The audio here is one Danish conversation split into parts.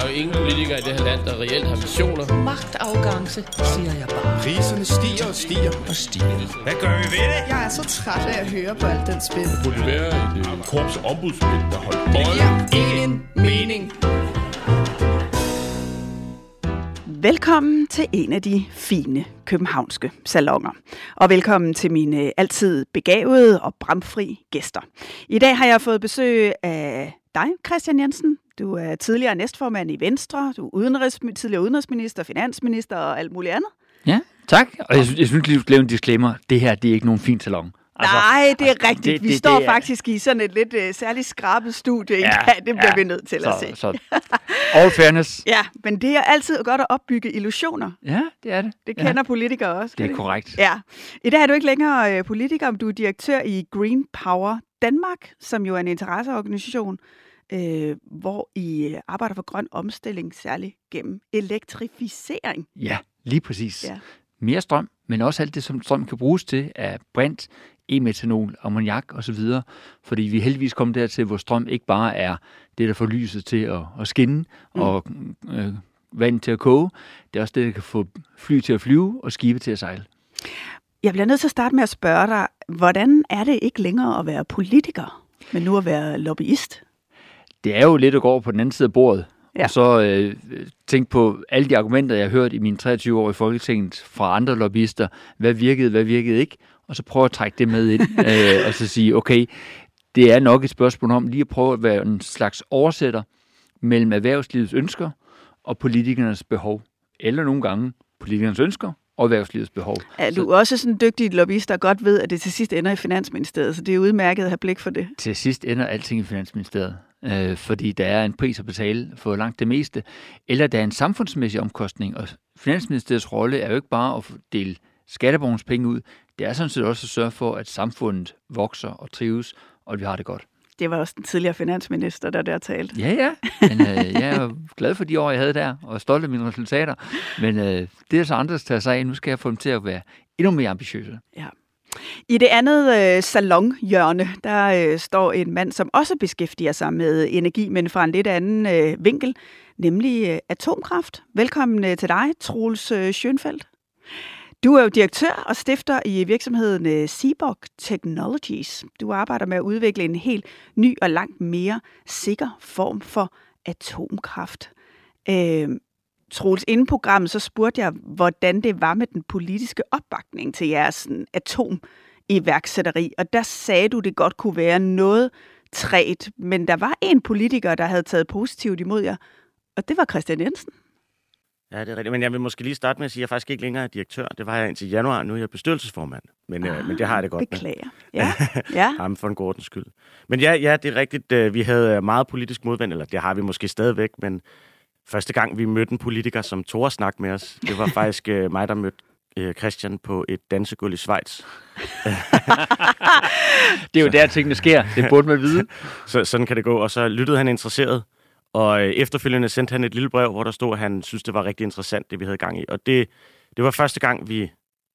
er jo ingen politikere i det her land, der reelt har visioner. Magtafgangse, siger jeg bare. Priserne stiger og stiger og stiger. Hvad gør vi ved det? Jeg er så træt af at høre på alt den spil. Det burde være et uh, korps ombudsmænd, der holdt Det giver ingen mening. Velkommen til en af de fine københavnske salonger. Og velkommen til mine altid begavede og bramfri gæster. I dag har jeg fået besøg af dig, Christian Jensen. Du er tidligere næstformand i Venstre, du er udenrigs, tidligere udenrigsminister, finansminister og alt muligt andet. Ja, tak. Og jeg, synes, jeg synes lige, du skal lave en disclaimer. Det her, det er ikke nogen fin salon. Altså, Nej, det er altså, rigtigt. det- vi det- står det er- faktisk i sådan et lidt uh, særligt skrabet studie. Ja, ja, det bliver vi nødt til så, at se. Så, all fairness. Ja, men det er altid godt at opbygge illusioner. Ja, det er det. Det ja. kender politikere også. Det er korrekt. Ja. I dag er du ikke længere øh, politiker, men du er direktør i Green Power Danmark, som jo er en interesseorganisation, øh, hvor I øh, arbejder for grøn omstilling, særligt gennem elektrificering. Ja, lige præcis. Ja. Mere strøm, men også alt det, som strøm kan bruges til, er brint, e-metanol, ammoniak osv. Fordi vi heldigvis kommet dertil, hvor strøm ikke bare er det, der får lyset til at, at skinne mm. og øh, vand til at koge. Det er også det, der kan få fly til at flyve og skibe til at sejle. Jeg bliver nødt til at starte med at spørge dig, hvordan er det ikke længere at være politiker, men nu at være lobbyist? Det er jo lidt at gå over på den anden side af bordet, Ja. og så øh, tænke på alle de argumenter, jeg har hørt i mine 23 år i Folketinget fra andre lobbyister. Hvad virkede, hvad virkede ikke? Og så prøve at trække det med ind, øh, og så sige, okay, det er nok et spørgsmål om lige at prøve at være en slags oversætter mellem erhvervslivets ønsker og politikernes behov. Eller nogle gange politikernes ønsker og erhvervslivets behov. Er du også sådan en dygtig lobbyist, der godt ved, at det til sidst ender i Finansministeriet, så det er udmærket at have blik for det. til sidst ender alting i Finansministeriet, øh, fordi der er en pris at betale for langt det meste, eller der er en samfundsmæssig omkostning, og Finansministeriets rolle er jo ikke bare at dele skatteborgens penge ud, det er sådan set også at sørge for, at samfundet vokser og trives, og at vi har det godt. Det var også den tidligere finansminister, der der talte. Ja, ja, men øh, jeg er glad for de år, jeg havde der, og stolt af mine resultater, men øh, det er så andre, der tager sig af. Nu skal jeg få dem til at være endnu mere ambitiøse. I det andet øh, salonhjørne, der øh, står en mand, som også beskæftiger sig med energi, men fra en lidt anden øh, vinkel, nemlig øh, atomkraft. Velkommen øh, til dig, Troels øh, Schönfeldt. Du er jo direktør og stifter i virksomheden øh, Seaborg Technologies. Du arbejder med at udvikle en helt ny og langt mere sikker form for atomkraft. Øh, Troels, inden programmet, så spurgte jeg, hvordan det var med den politiske opbakning til jeres sådan, atomiværksætteri, og der sagde du, det godt kunne være noget træt, men der var en politiker, der havde taget positivt imod jer, og det var Christian Jensen. Ja, det er rigtigt. Men jeg vil måske lige starte med at sige, at jeg faktisk ikke længere er direktør. Det var jeg indtil januar. Nu er jeg bestyrelsesformand. Men, ah, øh, men det har jeg det godt med. Beklager. Ja, ja. Ham for en god skyld. Men ja, ja, det er rigtigt. øh, Vi havde meget politisk modvind, eller det har vi måske stadigvæk, men første gang vi mødte en politiker, som tog at snakke med os, det var faktisk øh, mig, der mødte øh, Christian på et dansegulv i Schweiz. Det er jo der, tingene sker. Det burde man vide. Så sådan kan det gå. Og så lyttede han interesseret, og øh, efterfølgende sendte han et lille brev, hvor der stod, at han synes, det var rigtig interessant, det vi havde gang i. Og det, det var første gang, vi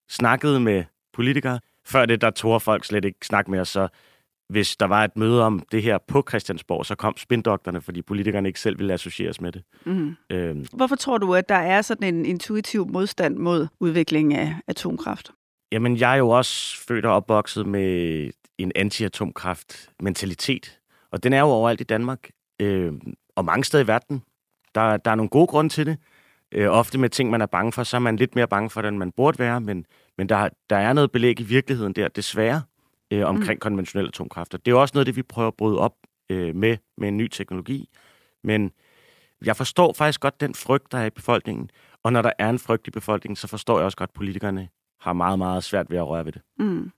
snakkede med politikere. Før det, der tog folk slet ikke snakke med os, så hvis der var et møde om det her på Christiansborg, så kom spindokterne, fordi politikerne ikke selv ville associeres med det. Mm. Øhm, Hvorfor tror du, at der er sådan en intuitiv modstand mod udvikling af atomkraft? Jamen, jeg er jo også født og opvokset med en anti-atomkraft-mentalitet. Og den er jo overalt i Danmark. Øh, og mange steder i verden. Der, der er nogle gode grunde til det. Øh, ofte med ting, man er bange for, så er man lidt mere bange for det, end man burde være. Men, men der, der er noget belæg i virkeligheden der, desværre, øh, omkring mm. konventionelle atomkræfter. Det er jo også noget det, vi prøver at bryde op øh, med, med en ny teknologi. Men jeg forstår faktisk godt den frygt, der er i befolkningen. Og når der er en frygt i befolkningen, så forstår jeg også godt, at politikerne har meget, meget svært ved at røre ved det. Mm.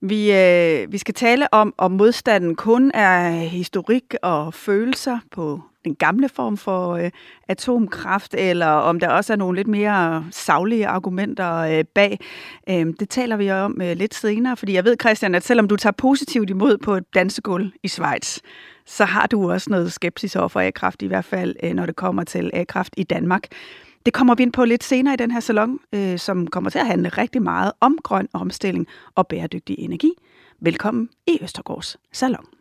Vi, øh, vi skal tale om, om modstanden kun er historik og følelser på den gamle form for øh, atomkraft, eller om der også er nogle lidt mere savlige argumenter øh, bag. Øh, det taler vi om øh, lidt senere, fordi jeg ved, Christian, at selvom du tager positivt imod på et dansegulv i Schweiz, så har du også noget skepsis over for A-kraft, i hvert fald øh, når det kommer til A-kraft i Danmark. Det kommer vi ind på lidt senere i den her salon, øh, som kommer til at handle rigtig meget om grøn omstilling og bæredygtig energi. Velkommen i Østergårds Salon.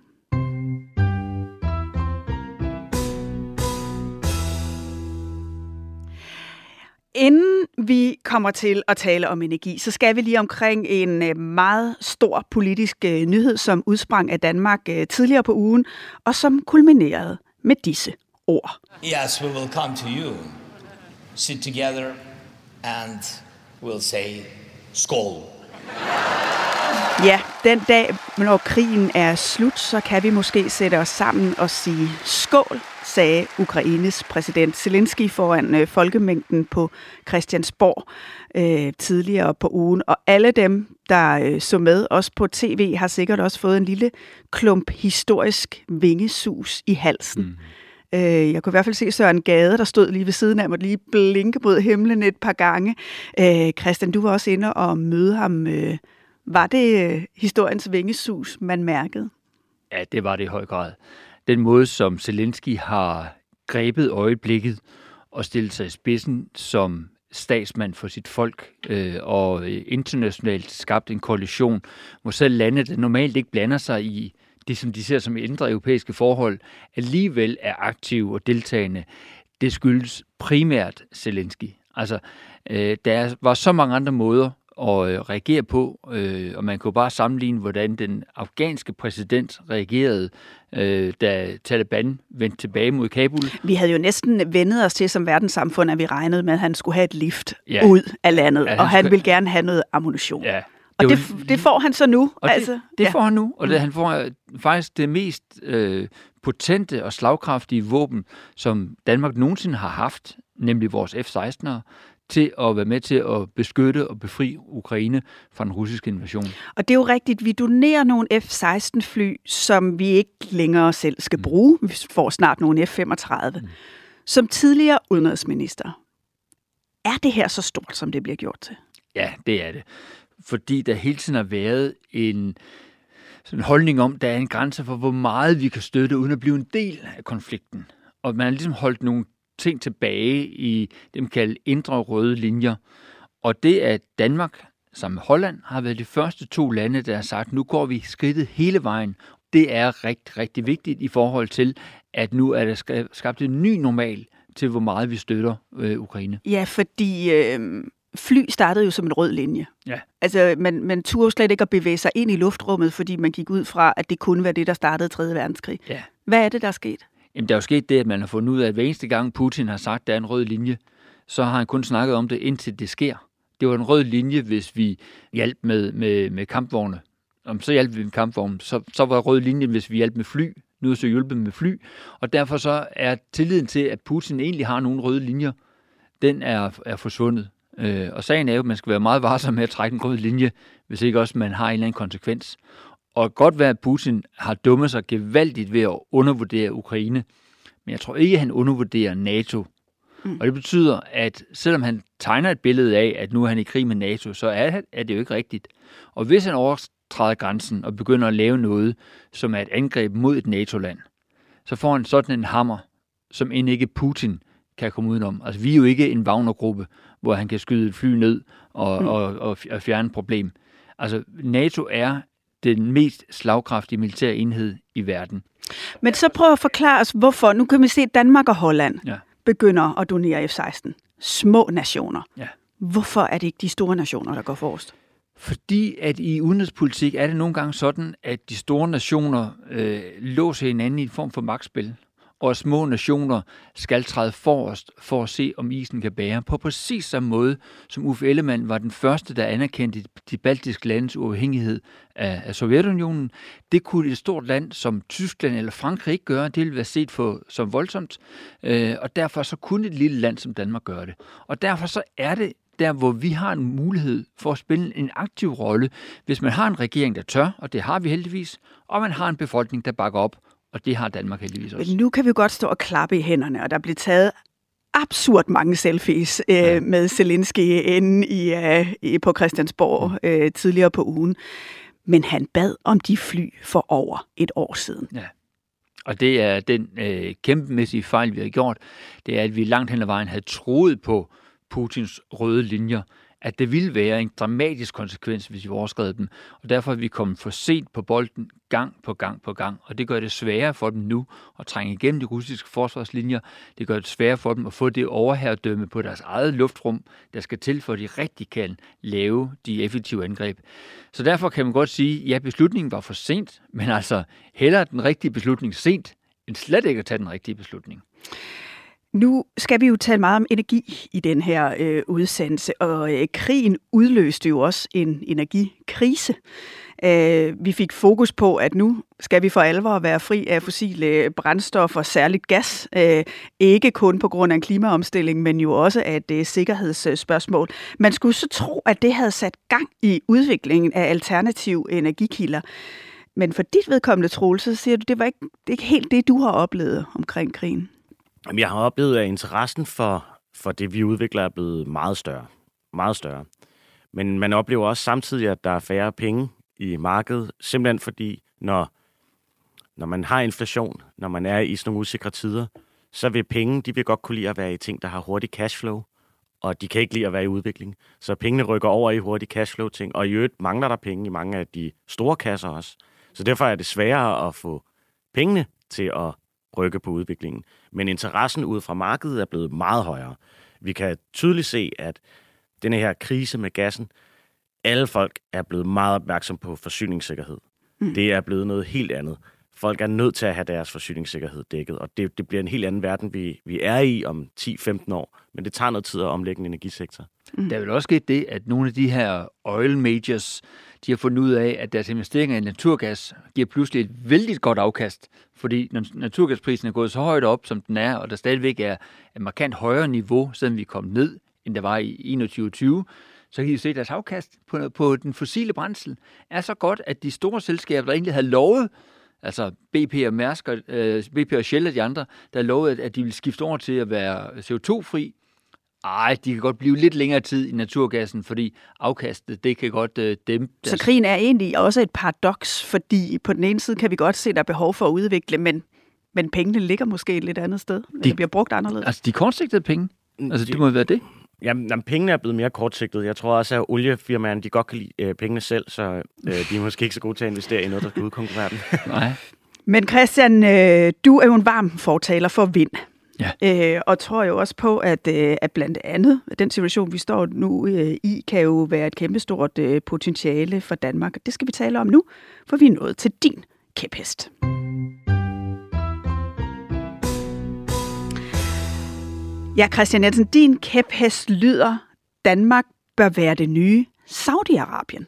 Inden vi kommer til at tale om energi, så skal vi lige omkring en øh, meget stor politisk øh, nyhed, som udsprang af Danmark øh, tidligere på ugen, og som kulminerede med disse ord. Yes, we will come to you, sit together and we'll say skål. Ja, den dag, når krigen er slut, så kan vi måske sætte os sammen og sige skål, sagde Ukraines præsident Zelensky foran øh, folkemængden på Christiansborg øh, tidligere på ugen. Og alle dem, der øh, så med, også på tv, har sikkert også fået en lille klump historisk vingesus i halsen. Mm. Øh, jeg kunne i hvert fald se Søren Gade, der stod lige ved siden af mig, lige blinke mod himlen et par gange. Øh, Christian, du var også inde og møde ham øh, var det øh, historiens vingesus, man mærkede? Ja, det var det i høj grad. Den måde, som Zelensky har grebet øjeblikket og stillet sig i spidsen som statsmand for sit folk øh, og internationalt skabt en koalition, hvor selv lande, der normalt ikke blander sig i det, som de ser som indre europæiske forhold, alligevel er aktive og deltagende. Det skyldes primært Zelensky. Altså, øh, der var så mange andre måder at øh, reagere på, øh, og man kunne bare sammenligne, hvordan den afghanske præsident reagerede, øh, da Taliban vendte tilbage mod Kabul. Vi havde jo næsten vendet os til som verdenssamfund, at vi regnede med, at han skulle have et lift ja. ud af landet, ja, han og han skulle... ville gerne have noget ammunition. Ja. Og det, det, det får han så nu. Og altså, det, det ja. får han nu, og det, han får faktisk det mest øh, potente og slagkraftige våben, som Danmark nogensinde har haft, nemlig vores F-16'ere til at være med til at beskytte og befri Ukraine fra den russiske invasion. Og det er jo rigtigt, vi donerer nogle F-16-fly, som vi ikke længere selv skal mm. bruge. Vi får snart nogle F-35. Mm. Som tidligere udenrigsminister, er det her så stort, som det bliver gjort til? Ja, det er det. Fordi der hele tiden har været en sådan en holdning om, der er en grænse for, hvor meget vi kan støtte, uden at blive en del af konflikten. Og man har ligesom holdt nogle ting tilbage i dem kaldt indre røde linjer. Og det, at Danmark sammen med Holland har været de første to lande, der har sagt, nu går vi skridtet hele vejen. Det er rigtig, rigtig vigtigt i forhold til, at nu er der skabt en ny normal til, hvor meget vi støtter øh, Ukraine. Ja, fordi øh, fly startede jo som en rød linje. Ja. Altså, man, man turde slet ikke at bevæge sig ind i luftrummet, fordi man gik ud fra, at det kunne være det, der startede 3. verdenskrig. Ja. Hvad er det, der er sket? Jamen, der er jo sket det, at man har fundet ud af, at hver eneste gang Putin har sagt, at der er en rød linje, så har han kun snakket om det, indtil det sker. Det var en rød linje, hvis vi hjalp med, med, med kampvogne. Om så hjalp vi med kampvogne. Så, så var rød linjen, hvis vi hjalp med fly. Nu er så hjulpet med fly. Og derfor så er tilliden til, at Putin egentlig har nogle røde linjer, den er, er forsvundet. Øh, og sagen er jo, at man skal være meget varsom med at trække en rød linje, hvis ikke også man har en eller anden konsekvens. Og godt være, at Putin har dummet sig gevaldigt ved at undervurdere Ukraine, men jeg tror ikke, at han undervurderer NATO. Mm. Og det betyder, at selvom han tegner et billede af, at nu er han i krig med NATO, så er, er det jo ikke rigtigt. Og hvis han overtræder grænsen og begynder at lave noget, som er et angreb mod et NATO-land, så får han sådan en hammer, som end ikke Putin kan komme udenom. Altså, vi er jo ikke en Wagner-gruppe, hvor han kan skyde et fly ned og, mm. og, og, og fjerne et problem. Altså, NATO er den mest slagkraftige militære enhed i verden. Men så prøv at forklare os, hvorfor. Nu kan vi se, at Danmark og Holland ja. begynder at donere F-16. Små nationer. Ja. Hvorfor er det ikke de store nationer, der går forrest? Fordi at i udenrigspolitik er det nogle gange sådan, at de store nationer øh, låser hinanden i en form for magtspil og små nationer skal træde forrest for at se, om isen kan bære. På præcis samme måde, som Uffe Ellemann var den første, der anerkendte de baltiske landes uafhængighed af, af Sovjetunionen. Det kunne et stort land som Tyskland eller Frankrig ikke gøre. Det ville være set for, som voldsomt. Øh, og derfor så kunne et lille land som Danmark gøre det. Og derfor så er det der, hvor vi har en mulighed for at spille en aktiv rolle, hvis man har en regering, der tør, og det har vi heldigvis, og man har en befolkning, der bakker op og det har Danmark heldigvis også. Men nu kan vi godt stå og klappe i hænderne, og der bliver taget absurd mange selfies øh, ja. med Zelensky inde i, øh, på Christiansborg mm. øh, tidligere på ugen. Men han bad om de fly for over et år siden. Ja. Og det er den øh, kæmpemæssige fejl, vi har gjort. Det er, at vi langt hen ad vejen havde troet på Putins røde linjer at det ville være en dramatisk konsekvens, hvis vi overskred dem. Og derfor er vi kommet for sent på bolden gang på gang på gang. Og det gør det sværere for dem nu at trænge igennem de russiske forsvarslinjer. Det gør det sværere for dem at få det overherredømme på deres eget luftrum, der skal til, for at de rigtig kan lave de effektive angreb. Så derfor kan man godt sige, ja, beslutningen var for sent, men altså hellere den rigtige beslutning sent, end slet ikke at tage den rigtige beslutning. Nu skal vi jo tale meget om energi i den her øh, udsendelse, og øh, krigen udløste jo også en energikrise. Øh, vi fik fokus på, at nu skal vi for alvor være fri af fossile øh, brændstoffer, særligt gas. Øh, ikke kun på grund af en klimaomstilling, men jo også af et øh, sikkerhedsspørgsmål. Man skulle så tro, at det havde sat gang i udviklingen af alternative energikilder. Men for dit vedkommende, Troel, så siger du, det var ikke, det er ikke helt det, du har oplevet omkring krigen. Jamen, jeg har oplevet, at interessen for, for det, vi udvikler, er blevet meget større. Meget større. Men man oplever også samtidig, at der er færre penge i markedet, simpelthen fordi, når, når man har inflation, når man er i sådan nogle usikre tider, så vil penge, de vil godt kunne lide at være i ting, der har hurtig cashflow, og de kan ikke lide at være i udvikling. Så pengene rykker over i hurtig cashflow ting, og i øvrigt mangler der penge i mange af de store kasser også. Så derfor er det sværere at få pengene til at rykke på udviklingen. Men interessen ud fra markedet er blevet meget højere. Vi kan tydeligt se, at denne her krise med gassen, alle folk er blevet meget opmærksom på forsyningssikkerhed. Mm. Det er blevet noget helt andet. Folk er nødt til at have deres forsyningssikkerhed dækket, og det, det bliver en helt anden verden, vi, vi er i om 10-15 år. Men det tager noget tid at omlægge en energisektor. Mm. Der er vel også sket det, at nogle af de her oil majors, de har fundet ud af, at deres investeringer i naturgas giver pludselig et vældig godt afkast, fordi når naturgasprisen er gået så højt op, som den er, og der stadigvæk er et markant højere niveau, siden vi kom ned, end der var i 2021, så kan I se, at deres afkast på, på den fossile brændsel er så godt, at de store selskaber, der egentlig havde lovet, altså BP og Mærsk og, øh, BP og Shell og de andre, der lovede, at de ville skifte over til at være CO2-fri, ej, de kan godt blive lidt længere tid i naturgassen, fordi afkastet, det kan godt øh, dæmpe. Så krigen er egentlig også et paradoks, fordi på den ene side kan vi godt se, at der er behov for at udvikle, men, men pengene ligger måske et lidt andet sted. De, det bliver brugt anderledes. Altså, de kortsigtede penge? Mm, altså, det må være det? Jamen, jamen, pengene er blevet mere kortsigtede. Jeg tror også, at oliefirmaerne, de godt kan lide øh, pengene selv, så øh, de er måske ikke så gode til at investere i noget, der skal udkonkurrere dem. Nej. Men Christian, øh, du er jo en varm fortaler for vind. Ja. Øh, og tror jo også på, at, øh, at blandt andet den situation, vi står nu øh, i, kan jo være et kæmpestort øh, potentiale for Danmark. Det skal vi tale om nu, for vi er nået til din kæphest. Ja, Christian Jensen, din kæphest lyder, Danmark bør være det nye Saudi-Arabien.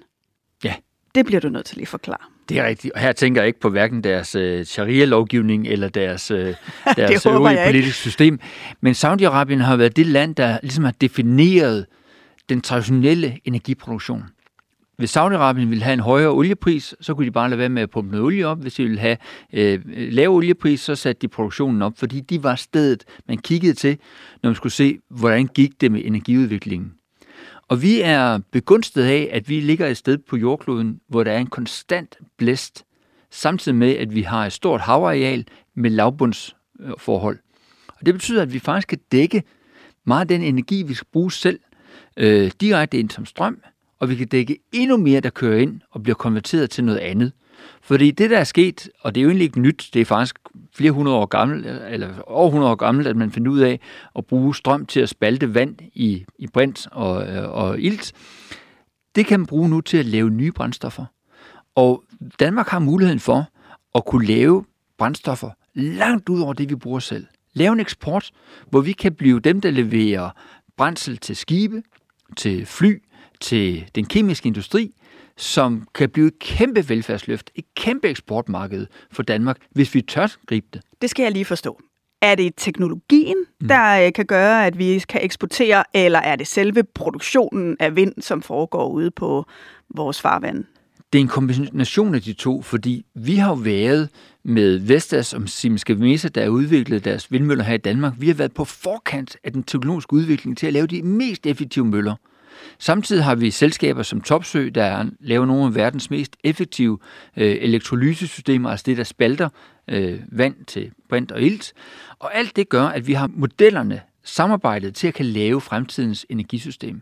Ja. Det bliver du nødt til lige at forklare. Det er rigtigt. Og her tænker jeg ikke på hverken deres øh, sharia-lovgivning eller deres, øh, deres øvrige politiske system. Men Saudi-Arabien har været det land, der ligesom har defineret den traditionelle energiproduktion. Hvis Saudi-Arabien ville have en højere oliepris, så kunne de bare lade være med at pumpe noget olie op. Hvis de ville have øh, lav oliepris, så satte de produktionen op, fordi de var stedet, man kiggede til, når man skulle se, hvordan gik det med energiudviklingen. Og vi er begunstet af, at vi ligger et sted på jordkloden, hvor der er en konstant blæst, samtidig med, at vi har et stort havareal med lavbundsforhold. Og det betyder, at vi faktisk kan dække meget af den energi, vi skal bruge selv, øh, direkte ind som strøm, og vi kan dække endnu mere, der kører ind og bliver konverteret til noget andet. Fordi det, der er sket, og det er jo egentlig ikke nyt, det er faktisk flere hundrede år gammelt, eller over 100 år gammelt, at man finder ud af at bruge strøm til at spalte vand i, i brint og, øh, og ilt. Det kan man bruge nu til at lave nye brændstoffer. Og Danmark har muligheden for at kunne lave brændstoffer langt ud over det, vi bruger selv. Lave en eksport, hvor vi kan blive dem, der leverer brændsel til skibe, til fly, til den kemiske industri, som kan blive et kæmpe velfærdsløft, et kæmpe eksportmarked for Danmark, hvis vi tør gribe det. Det skal jeg lige forstå. Er det teknologien, mm. der mm. kan gøre, at vi kan eksportere, eller er det selve produktionen af vind, som foregår ude på vores farvand? Det er en kombination af de to, fordi vi har været med Vestas og Siemens der har udviklet deres vindmøller her i Danmark. Vi har været på forkant af den teknologiske udvikling til at lave de mest effektive møller. Samtidig har vi selskaber som Topsø, der laver nogle af verdens mest effektive øh, elektrolysesystemer, altså det, der spalter øh, vand til brint og ilt. Og alt det gør, at vi har modellerne samarbejdet til at kan lave fremtidens energisystem.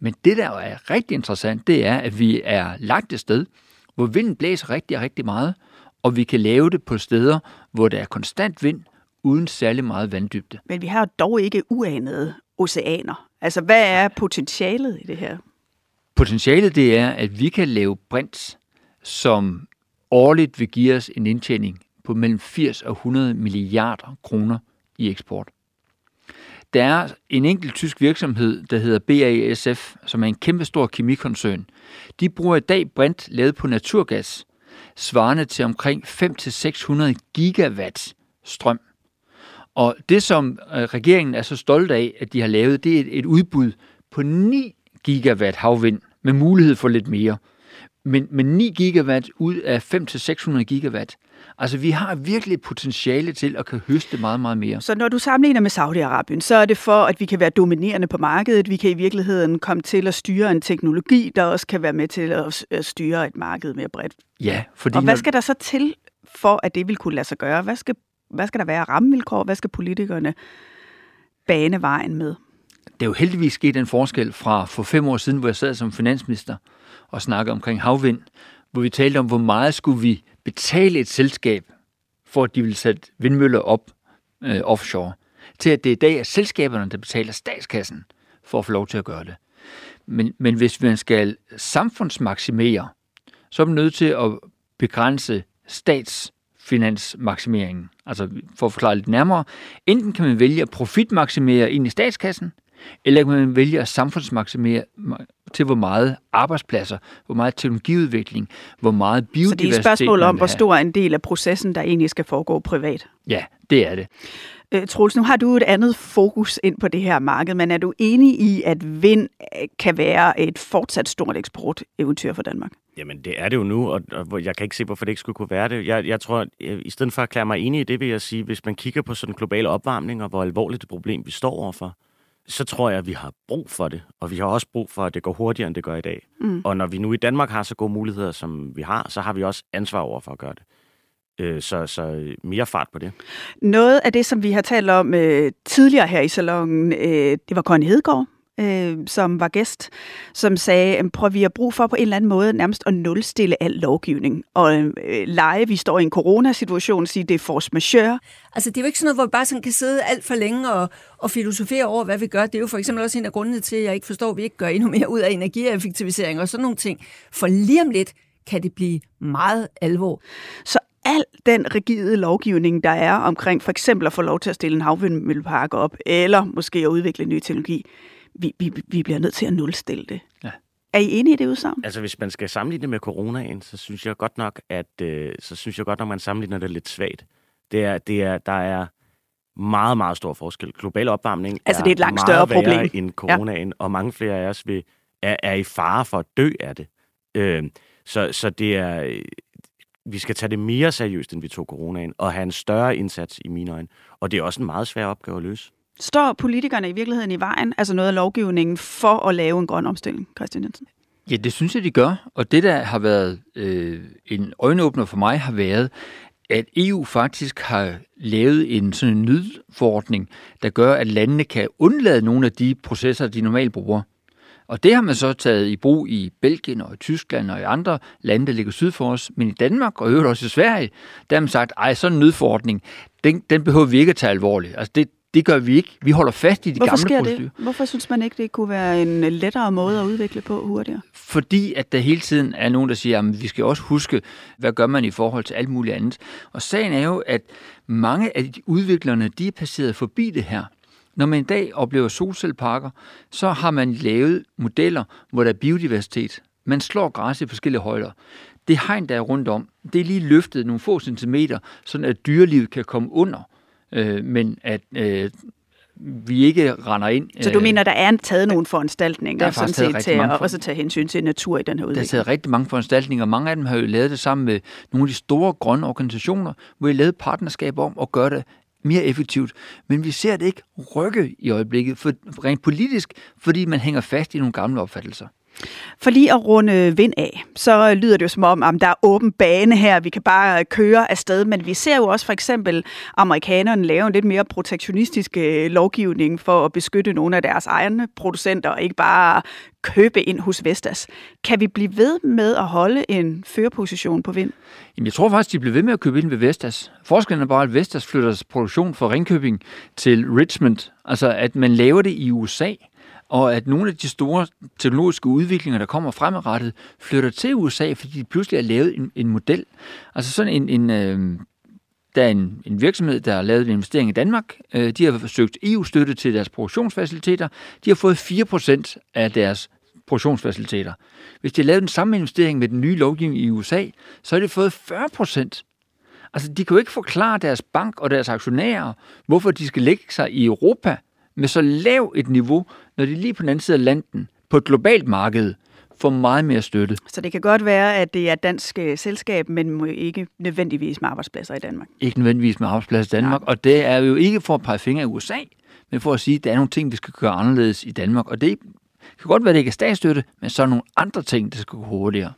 Men det, der er rigtig interessant, det er, at vi er lagt et sted, hvor vinden blæser rigtig, rigtig meget, og vi kan lave det på steder, hvor der er konstant vind, uden særlig meget vanddybde. Men vi har dog ikke uanede oceaner. Altså, hvad er potentialet i det her? Potentialet det er, at vi kan lave brint, som årligt vil give os en indtjening på mellem 80 og 100 milliarder kroner i eksport. Der er en enkelt tysk virksomhed, der hedder BASF, som er en kæmpestor kemikoncern. De bruger i dag brint lavet på naturgas, svarende til omkring 5-600 gigawatt strøm. Og det, som øh, regeringen er så stolt af, at de har lavet, det er et udbud på 9 gigawatt havvind med mulighed for lidt mere. Men, men 9 gigawatt ud af 500-600 gigawatt. Altså, vi har virkelig potentiale til at kan høste meget, meget mere. Så når du sammenligner med Saudi-Arabien, så er det for, at vi kan være dominerende på markedet. Vi kan i virkeligheden komme til at styre en teknologi, der også kan være med til at styre et marked mere bredt. Ja, fordi... Og hvad skal der så til, for at det vil kunne lade sig gøre? Hvad skal, hvad skal der være rammevilkår? Hvad skal politikerne bane vejen med? Det er jo heldigvis sket en forskel fra for fem år siden, hvor jeg sad som finansminister og snakkede omkring havvind, hvor vi talte om, hvor meget skulle vi betale et selskab, for at de ville sætte vindmøller op øh, offshore, til at det i dag er selskaberne, der betaler statskassen for at få lov til at gøre det. Men, men hvis man skal samfundsmaksimere, så er man nødt til at begrænse stats finansmaksimeringen. Altså for at forklare lidt nærmere, enten kan man vælge at profitmaksimere ind i statskassen, eller kan man vælge at samfundsmaksimere til, hvor meget arbejdspladser, hvor meget teknologiudvikling, hvor meget biodiversitet Så det er et spørgsmål om, hvor stor en del af processen, der egentlig skal foregå privat? Ja, det er det. Øh, Troels, nu har du et andet fokus ind på det her marked, men er du enig i, at vind øh, kan være et fortsat stort eksporteventyr for Danmark? Jamen, det er det jo nu, og, og jeg kan ikke se, hvorfor det ikke skulle kunne være det. Jeg, jeg tror, jeg, i stedet for at erklære mig enig i det, vil jeg sige, hvis man kigger på sådan global opvarmning, og hvor alvorligt det problem, vi står overfor, så tror jeg, at vi har brug for det. Og vi har også brug for, at det går hurtigere, end det gør i dag. Mm. Og når vi nu i Danmark har så gode muligheder, som vi har, så har vi også ansvar over for at gøre det. Øh, så, så mere fart på det. Noget af det, som vi har talt om øh, tidligere her i salongen, øh, det var Connie Hedegaard, øh, som var gæst, som sagde, prøv vi har brug for på en eller anden måde nærmest at nulstille al lovgivning. Og øh, lege, vi står i en coronasituation, sige, det er force majeure. Altså det er jo ikke sådan noget, hvor vi bare sådan kan sidde alt for længe og, og filosofere over, hvad vi gør. Det er jo for eksempel også en af grundene til, at jeg ikke forstår, at vi ikke gør endnu mere ud af energieffektivisering og sådan nogle ting. For lige om lidt kan det blive meget alvor. Så al den rigide lovgivning, der er omkring for eksempel at få lov til at stille en havvindmøllepark op, eller måske at udvikle ny teknologi, vi, vi, vi bliver nødt til at nulstille det. Ja. Er I enige i det udsagn? Altså, hvis man skal sammenligne det med coronaen, så synes jeg godt nok, at øh, så synes jeg godt nok, man sammenligner det lidt svagt. Det er, det er, der er meget, meget stor forskel. Global opvarmning altså, det er et langt større problem end coronaen, ja. og mange flere af os vil, er, er i fare for at dø af det. Øh, så, så det er, vi skal tage det mere seriøst, end vi tog coronaen, og have en større indsats i mine øjne. Og det er også en meget svær opgave at løse. Står politikerne i virkeligheden i vejen, altså noget af lovgivningen, for at lave en grøn omstilling, Christian Jensen? Ja, det synes jeg, de gør. Og det, der har været øh, en øjenåbner for mig, har været, at EU faktisk har lavet en sådan en nødforordning, der gør, at landene kan undlade nogle af de processer, de normalt bruger. Og det har man så taget i brug i Belgien og i Tyskland og i andre lande, der ligger syd for os. Men i Danmark og i øvrigt også i Sverige, der har man sagt, ej, sådan en nødforordning, den, den behøver vi ikke at tage alvorligt. Altså det, det gør vi ikke. Vi holder fast i de Hvorfor gamle procedurer. det? Hvorfor synes man ikke, det kunne være en lettere måde at udvikle på hurtigere? Fordi at der hele tiden er nogen, der siger, at vi skal også huske, hvad gør man i forhold til alt muligt andet. Og sagen er jo, at mange af de udviklerne, de er passeret forbi det her. Når man i dag oplever solcelleparker, så har man lavet modeller, hvor der er biodiversitet. Man slår græs i forskellige højder. Det hegn, der er rundt om, det er lige løftet nogle få centimeter, sådan at dyrelivet kan komme under. Øh, men at øh, vi ikke render ind. Så du mener, der er taget nogle foranstaltninger, der er sådan set, til at for... også tage hensyn til natur i den her udvikling? Der er taget rigtig mange foranstaltninger, og mange af dem har jo lavet det sammen med nogle af de store grønne organisationer, hvor vi lavet partnerskab om at gøre det mere effektivt. Men vi ser det ikke rykke i øjeblikket, for, rent politisk, fordi man hænger fast i nogle gamle opfattelser. For lige at runde vind af, så lyder det jo som om, at der er åben bane her, vi kan bare køre afsted, men vi ser jo også for eksempel amerikanerne lave en lidt mere protektionistisk øh, lovgivning for at beskytte nogle af deres egne producenter, og ikke bare købe ind hos Vestas. Kan vi blive ved med at holde en førerposition på vind? Jamen, jeg tror faktisk, de bliver ved med at købe ind ved Vestas. Forskellen er bare, at Vestas flytter produktion fra Ringkøbing til Richmond. Altså, at man laver det i USA og at nogle af de store teknologiske udviklinger, der kommer fremadrettet, flytter til USA, fordi de pludselig har lavet en, en model. Altså sådan en, en øh, der er en, en virksomhed, der har lavet en investering i Danmark. Øh, de har forsøgt EU-støtte til deres produktionsfaciliteter. De har fået 4% af deres produktionsfaciliteter. Hvis de har lavet den samme investering med den nye lovgivning i USA, så har de fået 40% Altså, de kan jo ikke forklare deres bank og deres aktionærer, hvorfor de skal lægge sig i Europa med så lav et niveau, når de lige på den anden side af landen, på et globalt marked, får meget mere støtte. Så det kan godt være, at det er et dansk øh, selskab, men ikke nødvendigvis med arbejdspladser i Danmark? Ikke nødvendigvis med arbejdspladser i Danmark, Nej. og det er jo ikke for at pege fingre i USA, men for at sige, at der er nogle ting, vi skal gøre anderledes i Danmark, og det kan godt være, at det ikke er statsstøtte, men så er nogle andre ting, der skal gå hurtigere.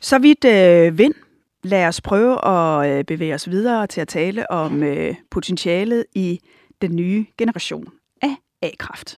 Så vidt øh, vind. Lad os prøve at øh, bevæge os videre til at tale om øh, potentialet i den nye generation af A-kraft.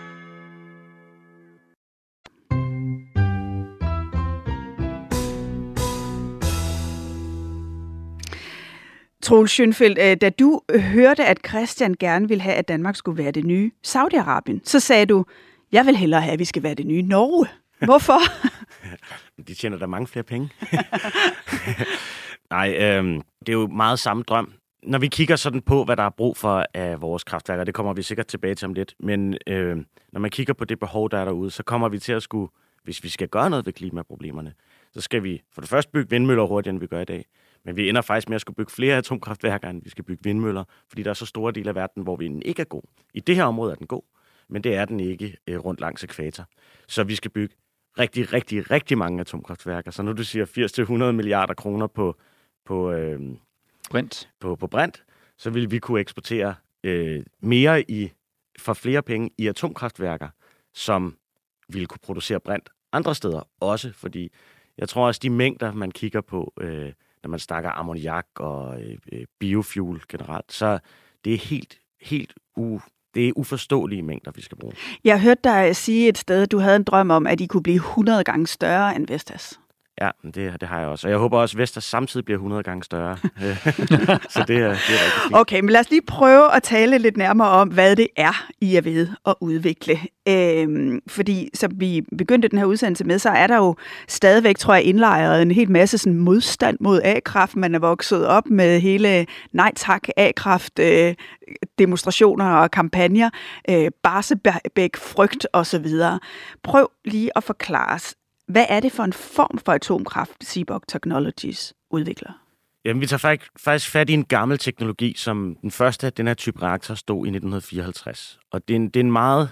Troels Schønfeldt, øh, da du hørte, at Christian gerne ville have, at Danmark skulle være det nye Saudi-Arabien, så sagde du, jeg vil hellere have, at vi skal være det nye Norge. Hvorfor? De tjener da mange flere penge. Nej, øh, det er jo meget samme drøm. Når vi kigger sådan på, hvad der er brug for af vores kraftværker, det kommer vi sikkert tilbage til om lidt, men øh, når man kigger på det behov, der er derude, så kommer vi til at skulle, hvis vi skal gøre noget ved klimaproblemerne, så skal vi for det første bygge vindmøller hurtigere, end vi gør i dag. Men vi ender faktisk med at skulle bygge flere atomkraftværker, end vi skal bygge vindmøller, fordi der er så store dele af verden, hvor vinden ikke er god. I det her område er den god, men det er den ikke øh, rundt langs ekvator. Så vi skal bygge rigtig, rigtig, rigtig mange atomkraftværker. Så nu du siger 80-100 milliarder kroner på, på, øh, brint. på, på brint, så vil vi kunne eksportere øh, mere i for flere penge i atomkraftværker, som vil kunne producere brint andre steder også, fordi jeg tror også, de mængder, man kigger på, øh, når man snakker ammoniak og øh, øh, biofuel generelt, så det er helt, helt u, det er uforståelige mængder, vi skal bruge. Jeg hørte dig sige et sted, at du havde en drøm om, at I kunne blive 100 gange større end Vestas. Ja, det, det har jeg også. Og jeg håber også, at Vestas samtidig bliver 100 gange større. så det er, det er rigtig fint. Okay, men lad os lige prøve at tale lidt nærmere om, hvad det er, I er ved at udvikle. Øhm, fordi som vi begyndte den her udsendelse med, så er der jo stadigvæk, tror jeg, indlejret en helt masse sådan, modstand mod A-kraft. Man er vokset op med hele nej tak A-kraft øh, demonstrationer og kampagner, øh, Barsebæk, frygt osv. Prøv lige at forklare os, hvad er det for en form for atomkraft, Seaborg Technologies udvikler? Jamen, vi tager faktisk fat i en gammel teknologi, som den første af den her type reaktor stod i 1954. Og det er en, det er en meget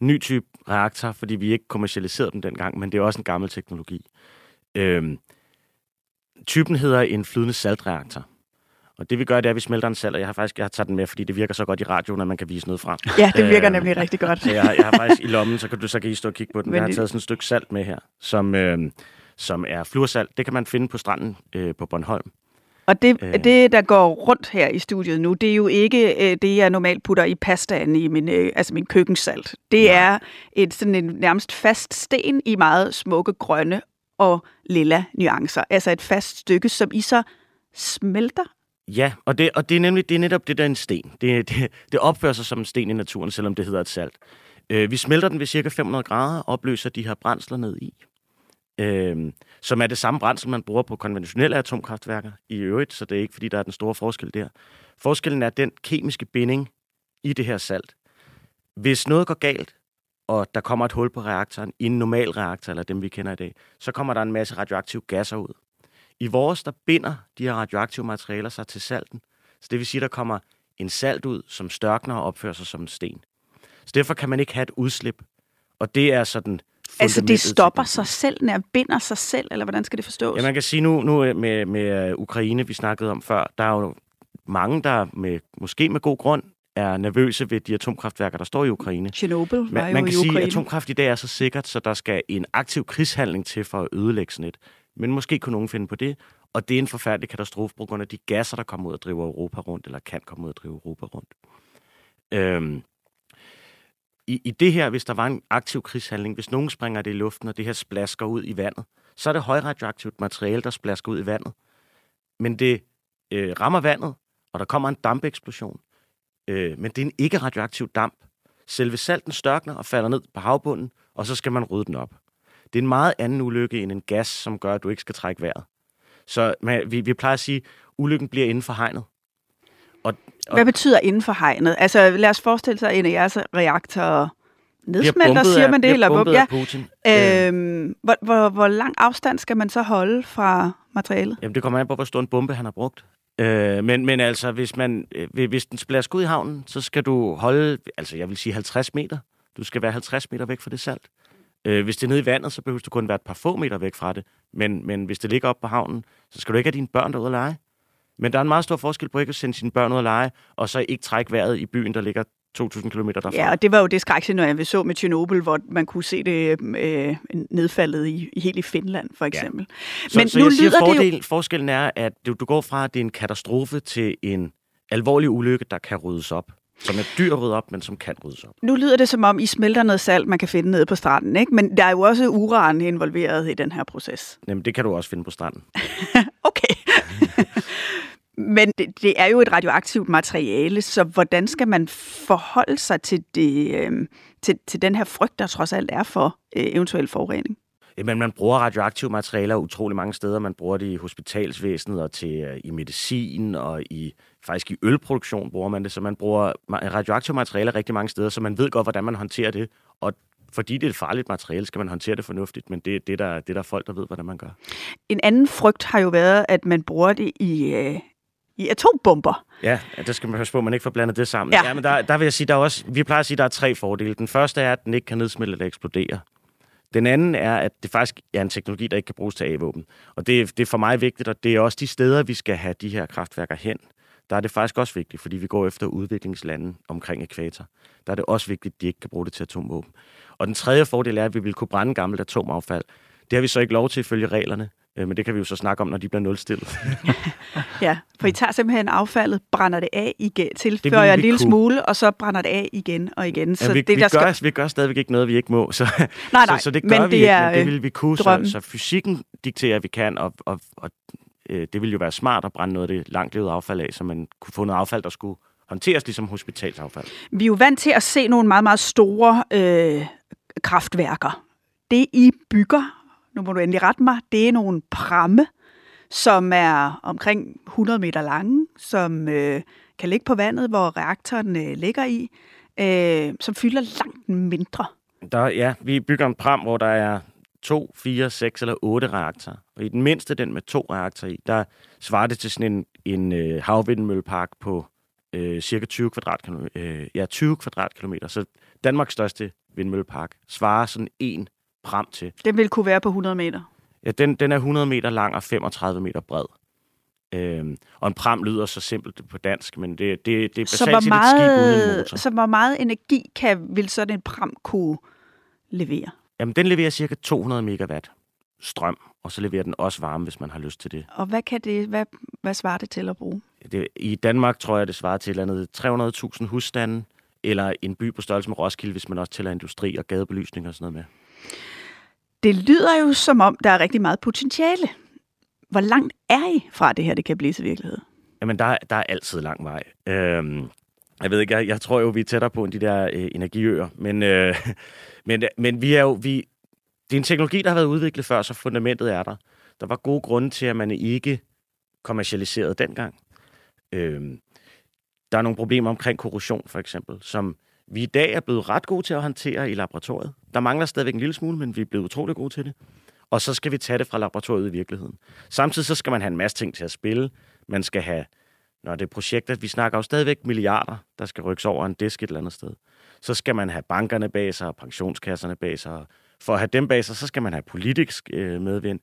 ny type reaktor, fordi vi ikke kommercialiserede den dengang, men det er også en gammel teknologi. Øhm, typen hedder en flydende saltreaktor. Og det vi gør, det er, at vi smelter en salt, og jeg har faktisk jeg har taget den med, fordi det virker så godt i radioen, at man kan vise noget frem. Ja, det virker øh, nemlig rigtig godt. Jeg, jeg har faktisk i lommen, så kan du så kan I stå og kigge på den. Jeg har taget sådan et stykke salt med her, som, øh, som er fluorsalt. Det kan man finde på stranden øh, på Bornholm. Og det, øh. det, der går rundt her i studiet nu, det er jo ikke øh, det, jeg normalt putter i pastaen i min, øh, altså min køkkensalt. Det ja. er et sådan en nærmest fast sten i meget smukke grønne og lilla nuancer. Altså et fast stykke, som I så smelter Ja, og det, og det er nemlig det er netop det, der er en sten. Det, det, det opfører sig som en sten i naturen, selvom det hedder et salt. Øh, vi smelter den ved cirka 500 grader og opløser de her brændsler ned i. øh, som er det samme brændsel, man bruger på konventionelle atomkraftværker i øvrigt, så det er ikke, fordi der er den store forskel der. Forskellen er den kemiske binding i det her salt. Hvis noget går galt, og der kommer et hul på reaktoren i en normal reaktor, eller dem vi kender i dag, så kommer der en masse radioaktive gasser ud. I vores, der binder de her radioaktive materialer sig til salten. Så det vil sige, at der kommer en salt ud, som størkner og opfører sig som en sten. Så derfor kan man ikke have et udslip. Og det er sådan Altså det stopper sig selv, når jeg binder sig selv, eller hvordan skal det forstås? Ja, man kan sige nu, nu med, med Ukraine, vi snakkede om før, der er jo mange, der med, måske med god grund er nervøse ved de atomkraftværker, der står i Ukraine. Chernobyl var man, jo man kan i sige, at atomkraft i dag er så sikkert, så der skal en aktiv krigshandling til for at ødelægge sådan et. Men måske kunne nogen finde på det, og det er en forfærdelig katastrofe på grund af de gasser, der kommer ud og driver Europa rundt, eller kan komme ud og drive Europa rundt. Øhm, i, I det her, hvis der var en aktiv krigshandling, hvis nogen springer det i luften, og det her splasker ud i vandet, så er det højradioaktivt materiale, der splasker ud i vandet. Men det øh, rammer vandet, og der kommer en dampeksplosion. Øh, men det er en ikke radioaktiv damp. Selve salten størkner og falder ned på havbunden, og så skal man rydde den op. Det er en meget anden ulykke end en gas, som gør, at du ikke skal trække vejret. Så man, vi, vi plejer at sige, at ulykken bliver inden for hegnet. Og, og Hvad betyder inden for hegnet? Altså lad os forestille sig, at en af jeres reaktorer nedsmelter, siger man det? Eller bumpet ja. Putin. Øhm, hvor, hvor, hvor lang afstand skal man så holde fra materialet? Jamen det kommer an på, hvor stor en bombe han har brugt. Øh, men, men altså, hvis, man, øh, hvis den splasker ud i havnen, så skal du holde, altså jeg vil sige 50 meter. Du skal være 50 meter væk fra det salt. Øh, hvis det er nede i vandet, så behøver du kun være et par få meter væk fra det. Men, men hvis det ligger op på havnen, så skal du ikke have dine børn derude at lege. Men der er en meget stor forskel på ikke at sende sine børn ud at lege, og så ikke trække vejret i byen, der ligger 2.000 km derfra. Ja, og det var jo det skrækscenarie, vi så med Tjernobyl, hvor man kunne se det øh, nedfaldet i, helt i Finland, for eksempel. Ja. Så, Men så nu jeg siger, fordel, jo... forskellen er, at du, du går fra, at det er en katastrofe til en alvorlig ulykke, der kan ryddes op. Som er dyr at rydde op, men som kan ryddes op. Nu lyder det som om, I smelter noget salt, man kan finde nede på stranden, ikke? Men der er jo også uran involveret i den her proces. Jamen, det kan du også finde på stranden. okay. Men det, det er jo et radioaktivt materiale, så hvordan skal man forholde sig til, det, øh, til, til den her frygt, der trods alt er for øh, eventuel forurening? Jamen, man bruger radioaktive materialer utrolig mange steder. Man bruger det i hospitalsvæsenet og til, uh, i medicin og i faktisk i ølproduktion bruger man det. Så man bruger radioaktive materialer rigtig mange steder, så man ved godt, hvordan man håndterer det. Og fordi det er et farligt materiale, skal man håndtere det fornuftigt, men det, det, der, det er der folk, der ved, hvordan man gør. En anden frygt har jo været, at man bruger det i, øh, i atombomber. Ja, der skal man passe på, at man ikke får blandet det sammen. Ja. ja men der, der vil jeg sige, der er også, vi plejer at sige, at der er tre fordele. Den første er, at den ikke kan nedsmelte eller eksplodere. Den anden er, at det faktisk er en teknologi, der ikke kan bruges til A-våben. Og det, det er for mig vigtigt, og det er også de steder, vi skal have de her kraftværker hen. Der er det faktisk også vigtigt, fordi vi går efter udviklingslande omkring ekvator. Der er det også vigtigt, at de ikke kan bruge det til atomvåben. Og den tredje fordel er, at vi vil kunne brænde gammelt atomaffald. Det har vi så ikke lov til ifølge reglerne, øh, men det kan vi jo så snakke om, når de bliver nulstillet. ja, for I tager simpelthen affaldet, brænder det af igen, tilføjer en lille kunne. smule, og så brænder det af igen og igen. Så ja, vi, det, vi, der gør, skal... vi gør stadigvæk ikke noget, vi ikke må. Så, nej, nej, så, så det gør men vi det ikke, er, men det vil vi kunne. Så, så fysikken dikterer, at vi kan, og, og, og øh, det ville jo være smart at brænde noget af det langt levet affald af, så man kunne få noget affald, der skulle håndteres ligesom hospitalsaffald. Vi er jo vant til at se nogle meget, meget store øh, kraftværker. Det I bygger, nu må du endelig rette mig, det er nogle pramme, som er omkring 100 meter lange, som øh, kan ligge på vandet, hvor reaktoren øh, ligger i, øh, som fylder langt mindre. Der, ja, vi bygger en pram, hvor der er to, fire, seks eller otte reaktorer. Og i den mindste, den med to reaktorer i, der svarer det til sådan en, en øh, havvindmøllepark på øh, cirka 20 kvadratkilometer. Øh, ja, 20 kvadratkilometer. Så Danmarks største vindmøllepark svarer sådan en pram til. Den vil kunne være på 100 meter? Ja, den, den er 100 meter lang og 35 meter bred. Øhm, og en pram lyder så simpelt på dansk, men det, det, det er basalt set et skib uden motor. Så hvor meget energi kan, vil sådan en pram kunne levere? Jamen, den leverer cirka 200 megawatt strøm, og så leverer den også varme, hvis man har lyst til det. Og hvad, kan det, hvad, hvad svarer det til at bruge? Det, I Danmark tror jeg, det svarer til et eller andet 300.000 husstande, eller en by på størrelse med Roskilde, hvis man også tæller industri og gadebelysning og sådan noget med. Det lyder jo som om, der er rigtig meget potentiale. Hvor langt er I fra det her, det kan blive til virkelighed? Jamen, der, der er altid lang vej. Øhm, jeg ved ikke, jeg, jeg tror jo, vi er tættere på end de der øh, energiøer, men, øh, men, men vi er jo, vi, det er en teknologi, der har været udviklet før, så fundamentet er der. Der var gode grunde til, at man ikke kommercialiserede dengang. Øh, der er nogle problemer omkring korrosion, for eksempel, som vi i dag er blevet ret gode til at håndtere i laboratoriet. Der mangler stadigvæk en lille smule, men vi er blevet utrolig gode til det. Og så skal vi tage det fra laboratoriet i virkeligheden. Samtidig så skal man have en masse ting til at spille. Man skal have, når det er projekter, vi snakker jo stadigvæk milliarder, der skal rykkes over en disk et eller andet sted. Så skal man have bankerne bag sig, og pensionskasserne bag sig. For at have dem bag sig, så skal man have politisk øh, medvind.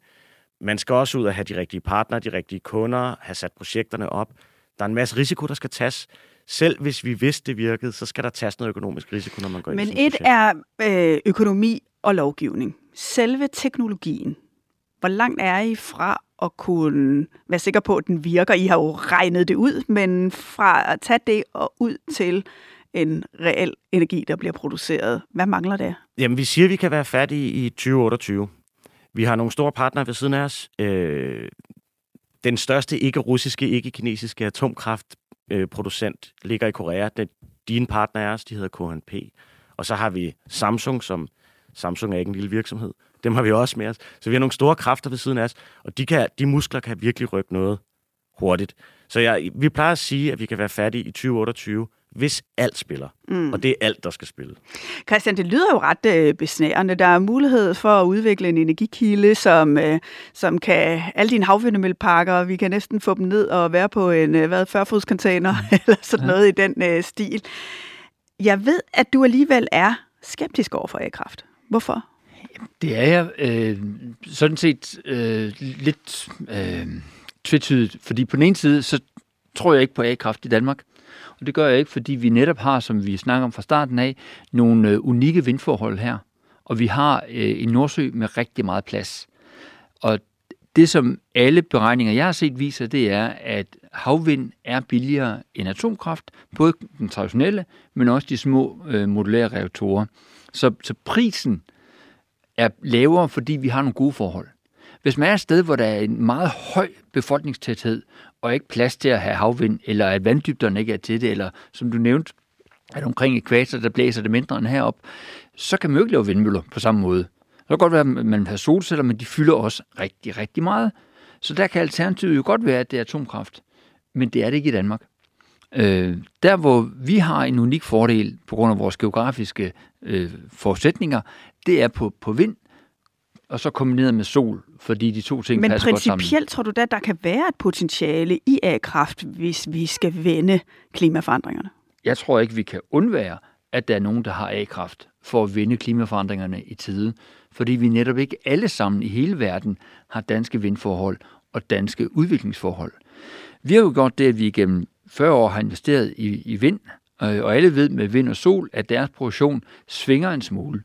Man skal også ud og have de rigtige partnere, de rigtige kunder, have sat projekterne op. Der er en masse risiko, der skal tages selv hvis vi vidste, det virkede, så skal der tages noget økonomisk risiko, når man går ind Men et er øh, økonomi og lovgivning. Selve teknologien. Hvor langt er I fra at kunne være sikker på, at den virker? I har jo regnet det ud, men fra at tage det og ud til en reel energi, der bliver produceret. Hvad mangler der? Jamen, vi siger, at vi kan være færdige i 2028. Vi har nogle store partnere ved siden af os. Øh, den største ikke-russiske, ikke-kinesiske atomkraft øh, producent ligger i Korea. Det, din partner er os, de hedder KNP. Og så har vi Samsung, som Samsung er ikke en lille virksomhed. Dem har vi også med os. Så vi har nogle store kræfter ved siden af os, og de, kan, de muskler kan virkelig rykke noget hurtigt. Så jeg, vi plejer at sige, at vi kan være færdige i 2028, hvis alt spiller. Mm. Og det er alt, der skal spille. Christian, det lyder jo ret øh, besnærende. Der er mulighed for at udvikle en energikilde, som, øh, som kan alle dine havvindemølleparker, vi kan næsten få dem ned og være på en øh, hvad, 40 container mm. eller sådan ja. noget i den øh, stil. Jeg ved, at du alligevel er skeptisk over for A-kraft. Hvorfor? Det er jeg øh, sådan set øh, lidt øh, tvetydigt, fordi på den ene side, så tror jeg ikke på A-kraft i Danmark. Og det gør jeg ikke, fordi vi netop har, som vi snakker om fra starten af, nogle øh, unikke vindforhold her. Og vi har øh, en Nordsø med rigtig meget plads. Og det, som alle beregninger, jeg har set, viser, det er, at havvind er billigere end atomkraft, både den traditionelle, men også de små øh, modulære reaktorer. Så, så prisen er lavere, fordi vi har nogle gode forhold. Hvis man er et sted, hvor der er en meget høj befolkningstæthed, og ikke plads til at have havvind, eller at vanddybderne ikke er til det, eller som du nævnte, at omkring ekvator, der blæser det mindre end herop, så kan man jo ikke lave vindmøller på samme måde. Så kan godt være, at man har solceller, men de fylder også rigtig, rigtig meget. Så der kan alternativet jo godt være, at det er atomkraft. Men det er det ikke i Danmark. Øh, der, hvor vi har en unik fordel på grund af vores geografiske øh, forudsætninger, det er på, på vind, og så kombineret med sol, fordi de to ting Men passer godt sammen. Men principielt tror du da, der kan være et potentiale i A-kraft, hvis vi skal vende klimaforandringerne? Jeg tror ikke, vi kan undvære, at der er nogen, der har A-kraft for at vinde klimaforandringerne i tide. Fordi vi netop ikke alle sammen i hele verden har danske vindforhold og danske udviklingsforhold. Vi har jo gjort det, at vi igennem 40 år har investeret i, i vind, og alle ved med vind og sol, at deres produktion svinger en smule.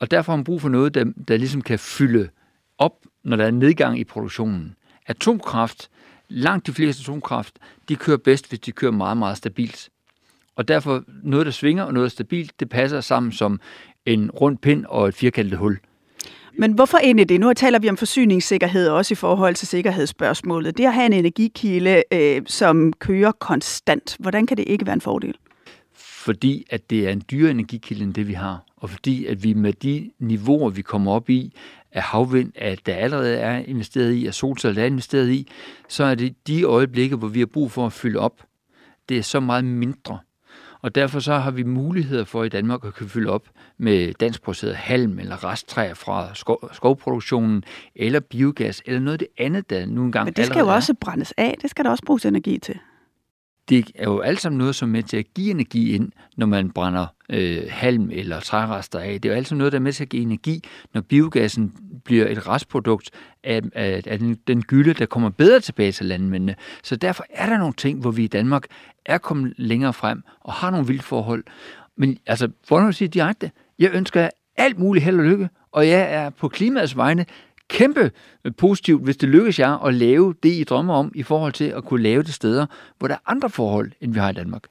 Og derfor har man brug for noget, der, der ligesom kan fylde op, når der er nedgang i produktionen. Atomkraft, langt de fleste atomkraft, de kører bedst, hvis de kører meget, meget stabilt. Og derfor noget, der svinger og noget, der er stabilt, det passer sammen som en rund pind og et firkantet hul. Men hvorfor egentlig det? Nu taler vi om forsyningssikkerhed også i forhold til sikkerhedsspørgsmålet. Det at have en energikilde, øh, som kører konstant, hvordan kan det ikke være en fordel? Fordi at det er en dyre energikilde end det, vi har og fordi at vi med de niveauer, vi kommer op i, af havvind, at der allerede er investeret i, at solceller er investeret i, så er det de øjeblikke, hvor vi har brug for at fylde op. Det er så meget mindre. Og derfor så har vi muligheder for i Danmark at kunne fylde op med danskproduceret halm eller resttræer fra skov, skovproduktionen, eller biogas, eller noget af det andet, der nu engang Men det skal jo også brændes af. Det skal der også bruges energi til det er jo alt sammen noget, som er med til at give energi ind, når man brænder øh, halm eller trærester af. Det er jo alt sammen noget, der er med til at give energi, når biogassen bliver et restprodukt af, af, af den, den gylde, der kommer bedre tilbage til landmændene. Så derfor er der nogle ting, hvor vi i Danmark er kommet længere frem og har nogle vilde forhold. Men altså, for at sige direkte, jeg ønsker alt muligt held og lykke, og jeg er på klimaets vegne kæmpe positivt, hvis det lykkes jer at lave det, I drømmer om, i forhold til at kunne lave det steder, hvor der er andre forhold, end vi har i Danmark.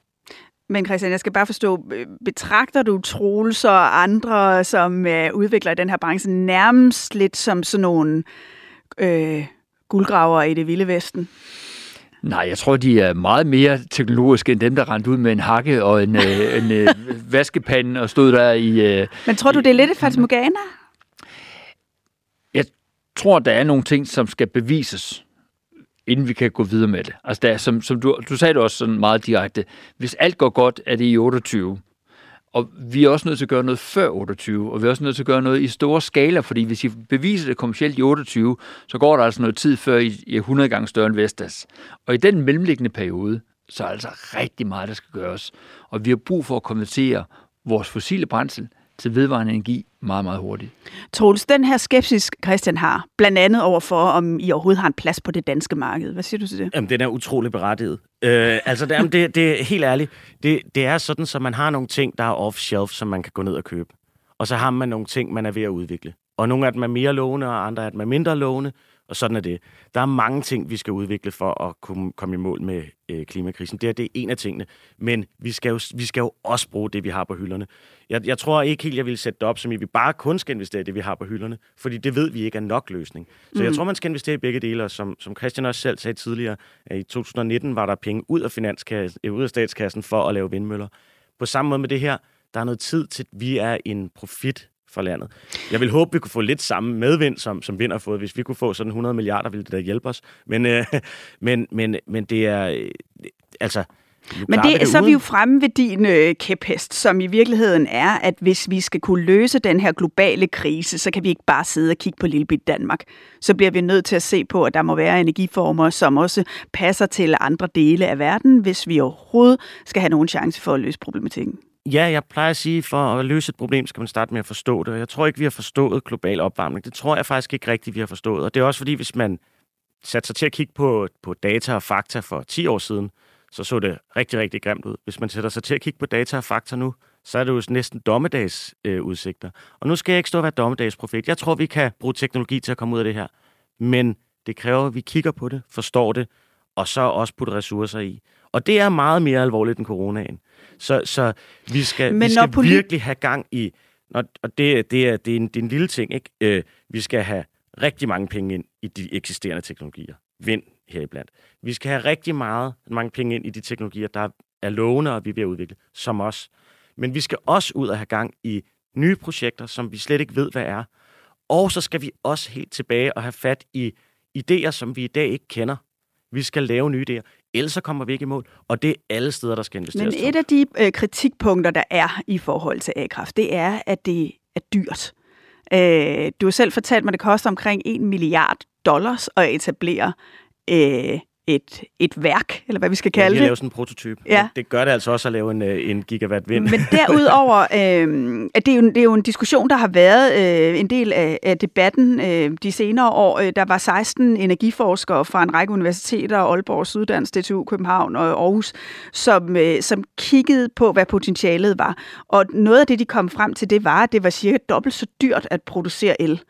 Men Christian, jeg skal bare forstå, betragter du Troels og andre, som øh, udvikler i den her branche, nærmest lidt som sådan nogle øh, guldgraver i det vilde vesten? Nej, jeg tror, de er meget mere teknologiske end dem, der rendte ud med en hakke og en, øh, en øh, vaskepande og stod der i... Øh, Men tror du, det er lidt et fatamorgana? Jeg tror, der er nogle ting, som skal bevises, inden vi kan gå videre med det. Altså, der er, som, som du, du sagde det også sådan meget direkte. Hvis alt går godt, er det i 28. Og vi er også nødt til at gøre noget før 28, og vi er også nødt til at gøre noget i store skala, fordi hvis I beviser det kommercielt i 28, så går der altså noget tid før I er 100 gange større end Vestas. Og i den mellemliggende periode, så er der altså rigtig meget, der skal gøres. Og vi har brug for at konvertere vores fossile brændsel til vedvarende energi meget, meget hurtigt. Troels, den her skepsis, Christian har, blandt andet overfor, om I overhovedet har en plads på det danske marked. Hvad siger du til det? Jamen, den er utrolig berettiget. Øh, altså, det, jamen, det, det er helt ærligt. Det, det er sådan, så man har nogle ting, der er off-shelf, som man kan gå ned og købe. Og så har man nogle ting, man er ved at udvikle. Og nogle af dem er mere lovende, og andre af dem er mindre lovende. Og sådan er det. Der er mange ting, vi skal udvikle for at kunne komme i mål med øh, klimakrisen. Det, her, det er en af tingene. Men vi skal, jo, vi skal jo også bruge det, vi har på hylderne. Jeg, jeg tror ikke helt, jeg vil sætte det op, som I vi bare kun skal investere i det, vi har på hylderne. Fordi det ved vi ikke er nok løsning. Så mm. jeg tror, man skal investere i begge dele. Og som, som Christian også selv sagde tidligere, at i 2019 var der penge ud af, finanskassen, øh, ud af statskassen for at lave vindmøller. På samme måde med det her, der er noget tid til, at vi er en profit for landet. Jeg vil håbe, vi kunne få lidt samme medvind, som, som Vind har fået. Hvis vi kunne få sådan 100 milliarder, ville det da hjælpe os. Men, øh, men, men, men det er... Øh, altså, men det, det så er vi jo fremme ved din øh, kæphest, som i virkeligheden er, at hvis vi skal kunne løse den her globale krise, så kan vi ikke bare sidde og kigge på lillebit Danmark. Så bliver vi nødt til at se på, at der må være energiformer, som også passer til andre dele af verden, hvis vi overhovedet skal have nogen chance for at løse problematikken. Ja, jeg plejer at sige, for at løse et problem, skal man starte med at forstå det. Jeg tror ikke, vi har forstået global opvarmning. Det tror jeg faktisk ikke rigtigt, vi har forstået. Og det er også fordi, hvis man satte sig til at kigge på, på data og fakta for 10 år siden, så så det rigtig, rigtig grimt ud. Hvis man sætter sig til at kigge på data og fakta nu, så er det jo næsten dommedags øh, udsigter. Og nu skal jeg ikke stå og være dommedagsprofet. Jeg tror, vi kan bruge teknologi til at komme ud af det her. Men det kræver, at vi kigger på det, forstår det, og så også putte ressourcer i. Og det er meget mere alvorligt end coronaen. Så, så vi skal, Men vi skal politi- virkelig have gang i, og, og det, det, er, det, er en, det er en lille ting, ikke? Øh, vi skal have rigtig mange penge ind i de eksisterende teknologier. Vind heriblandt. Vi skal have rigtig meget, mange penge ind i de teknologier, der er lovende, og vi er ved at udvikle, som os. Men vi skal også ud og have gang i nye projekter, som vi slet ikke ved, hvad er. Og så skal vi også helt tilbage og have fat i idéer, som vi i dag ikke kender. Vi skal lave nye idéer ellers så kommer vi ikke i mål. Og det er alle steder, der skal investeres. Men et af de øh, kritikpunkter, der er i forhold til A-kraft, det er, at det er dyrt. Øh, du har selv fortalt mig, at det koster omkring 1 milliard dollars at etablere øh, et, et værk, eller hvad vi skal kalde ja, det. Lave sådan en prototype. Ja. Det gør det altså også at lave en, øh, en gigawatt vind. Men derudover, øh, at det, er jo, det er jo en diskussion, der har været øh, en del af, af debatten øh, de senere år. Øh, der var 16 energiforskere fra en række universiteter, Aalborg, Syddansk, DTU, København og Aarhus, som, øh, som kiggede på, hvad potentialet var. Og noget af det, de kom frem til, det var, at det var cirka dobbelt så dyrt at producere el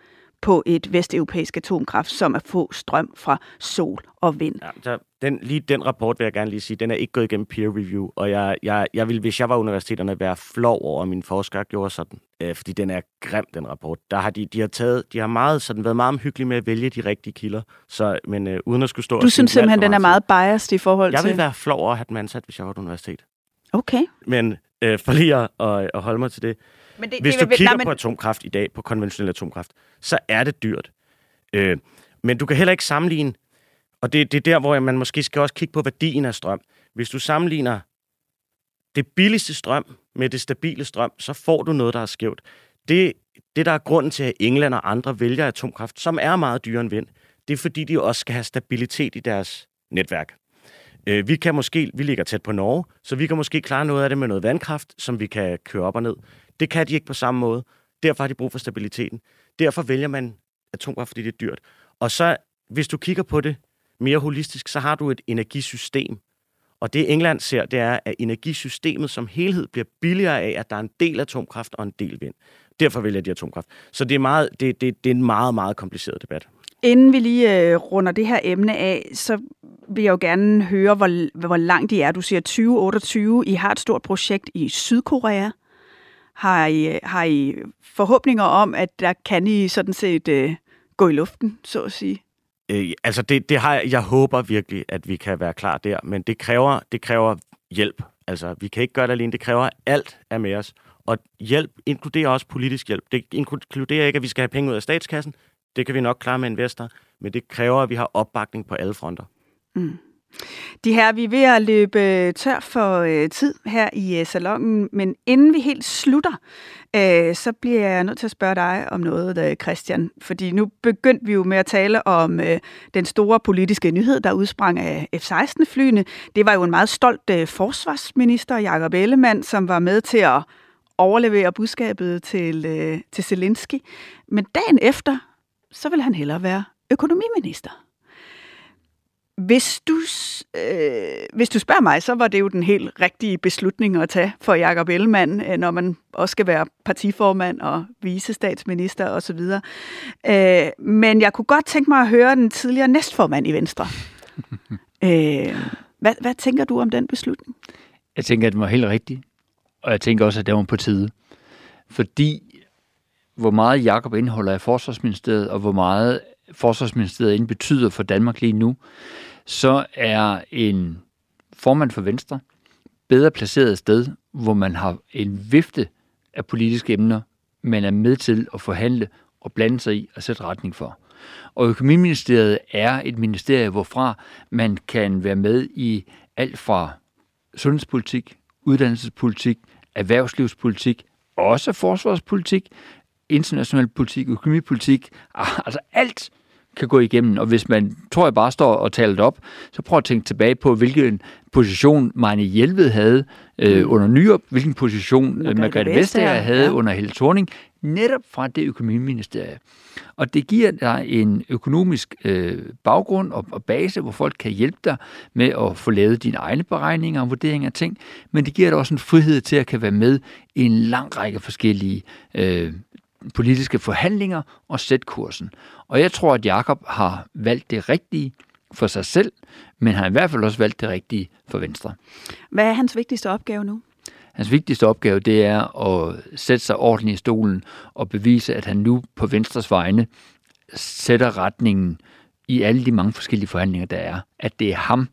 på et vesteuropæisk atomkraft, som at få strøm fra sol og vind. Ja, så den, lige den rapport vil jeg gerne lige sige, den er ikke gået igennem peer review, og jeg, jeg, jeg vil, hvis jeg var universiteterne, være flov over, at mine forskere gjorde sådan, øh, fordi den er grim, den rapport. Der har de, de har taget, de har meget, sådan, været meget omhyggelige med at vælge de rigtige kilder, så, men øh, uden at skulle stå Du synes simpelthen, den er meget biased i forhold jeg til... Jeg vil være flov over at have den ansat, hvis jeg var et universitet. Okay. Men øh, for lige at, at, at holde mig til det, men det, Hvis det, du kigger nej, men... på atomkraft i dag, på konventionel atomkraft, så er det dyrt. Øh, men du kan heller ikke sammenligne, og det, det er der, hvor man måske skal også kigge på værdien af strøm. Hvis du sammenligner det billigste strøm med det stabile strøm, så får du noget, der er skævt. Det, det, der er grunden til, at England og andre vælger atomkraft, som er meget dyrere end vind, det er fordi, de også skal have stabilitet i deres netværk. Øh, vi kan måske, vi ligger tæt på Norge, så vi kan måske klare noget af det med noget vandkraft, som vi kan køre op og ned. Det kan de ikke på samme måde. Derfor har de brug for stabiliteten. Derfor vælger man atomkraft, fordi det er dyrt. Og så, hvis du kigger på det mere holistisk, så har du et energisystem. Og det England ser, det er, at energisystemet som helhed bliver billigere af, at der er en del atomkraft og en del vind. Derfor vælger de atomkraft. Så det er, meget, det, det, det er en meget, meget kompliceret debat. Inden vi lige øh, runder det her emne af, så vil jeg jo gerne høre, hvor, hvor langt I er. Du siger 2028. I har et stort projekt i Sydkorea. Har I, har I forhåbninger om, at der kan I sådan set øh, gå i luften, så at sige? Øh, altså, det, det har jeg, jeg håber virkelig, at vi kan være klar der, men det kræver, det kræver hjælp. Altså, vi kan ikke gøre det alene. Det kræver alt af med os. Og hjælp inkluderer også politisk hjælp. Det inkluderer ikke, at vi skal have penge ud af statskassen. Det kan vi nok klare med investor, men det kræver, at vi har opbakning på alle fronter. Mm. De her, vi er ved at løbe tør for øh, tid her i øh, salongen, men inden vi helt slutter, øh, så bliver jeg nødt til at spørge dig om noget, øh, Christian. Fordi nu begyndte vi jo med at tale om øh, den store politiske nyhed, der udsprang af F-16-flyene. Det var jo en meget stolt øh, forsvarsminister, Jakob Ellemann, som var med til at overlevere budskabet til, øh, til Zelensky. Men dagen efter, så vil han hellere være økonomiminister. Hvis du, øh, hvis du spørger mig, så var det jo den helt rigtige beslutning at tage for Jakob Ellemann, øh, når man også skal være partiformand og visestatsminister osv. Øh, men jeg kunne godt tænke mig at høre den tidligere næstformand i Venstre. øh, hvad, hvad tænker du om den beslutning? Jeg tænker, at den var helt rigtig. Og jeg tænker også, at det var på tide. Fordi hvor meget Jakob indeholder af Forsvarsministeriet, og hvor meget Forsvarsministeriet betyder for Danmark lige nu, så er en formand for Venstre bedre placeret et sted, hvor man har en vifte af politiske emner, man er med til at forhandle og blande sig i og sætte retning for. Og Økonomiministeriet er et ministerie, hvorfra man kan være med i alt fra sundhedspolitik, uddannelsespolitik, erhvervslivspolitik, også forsvarspolitik, international politik, økonomipolitik, altså alt kan gå igennem. Og hvis man, tror jeg, bare står og taler det op, så prøv at tænke tilbage på, hvilken position Marne Hjelved havde øh, mm. under Nyop, hvilken position øh, Margrethe Vestager havde ja. under Helle Thorning, netop fra det økonomiministerie. Og det giver dig en økonomisk øh, baggrund og, og base, hvor folk kan hjælpe dig med at få lavet dine egne beregninger og vurderinger af ting, men det giver dig også en frihed til at kan være med i en lang række forskellige øh, politiske forhandlinger og sætte kursen. Og jeg tror, at Jakob har valgt det rigtige for sig selv, men han har i hvert fald også valgt det rigtige for Venstre. Hvad er hans vigtigste opgave nu? Hans vigtigste opgave, det er at sætte sig ordentligt i stolen og bevise, at han nu på Venstres vegne sætter retningen i alle de mange forskellige forhandlinger, der er. At det er ham,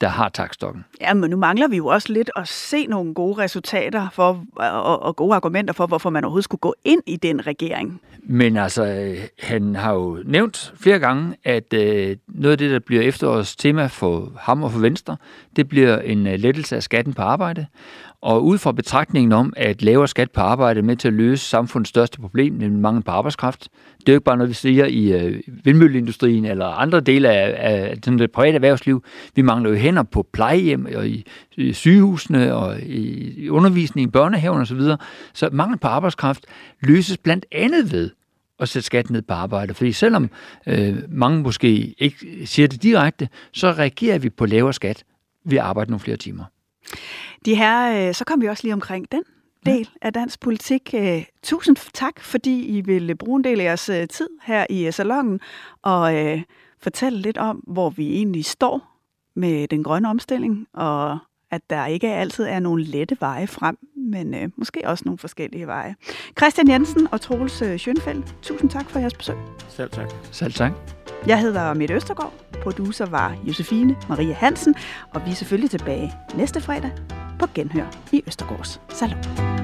der har takstokken. Ja, men nu mangler vi jo også lidt at se nogle gode resultater for, og, og gode argumenter for, hvorfor man overhovedet skulle gå ind i den regering. Men altså, han har jo nævnt flere gange, at øh, noget af det, der bliver efterårets tema for ham og for Venstre, det bliver en øh, lettelse af skatten på arbejde. Og ud fra betragtningen om, at lavere skat på arbejde er med til at løse samfundets største problem, nemlig mangel på arbejdskraft. Det er jo ikke bare noget, vi siger i øh, vindmølleindustrien eller andre dele af, af den, det private erhvervsliv. Vi mangler jo hænder på plejehjem og i, i sygehusene og i, i undervisning børnehaven osv. Så, så mangel på arbejdskraft løses blandt andet ved at sætte skat ned på arbejde. Fordi selvom øh, mange måske ikke siger det direkte, så reagerer vi på lavere skat ved at arbejde nogle flere timer. De her, øh, så kom vi også lige omkring den del af dansk politik. Øh, tusind tak, fordi I vil bruge en del af jeres øh, tid her i salongen og fortælle lidt om, hvor vi egentlig står med den grønne omstilling, og at der ikke altid er nogen lette veje frem, men øh, måske også nogle forskellige veje. Christian Jensen og Troels Schønfeldt, tusind tak for jeres besøg. Selv tak. Selv tak. Jeg hedder Mette Østergaard. Producer var Josefine Maria Hansen, og vi er selvfølgelig tilbage næste fredag på Genhør i Østergaards Salon.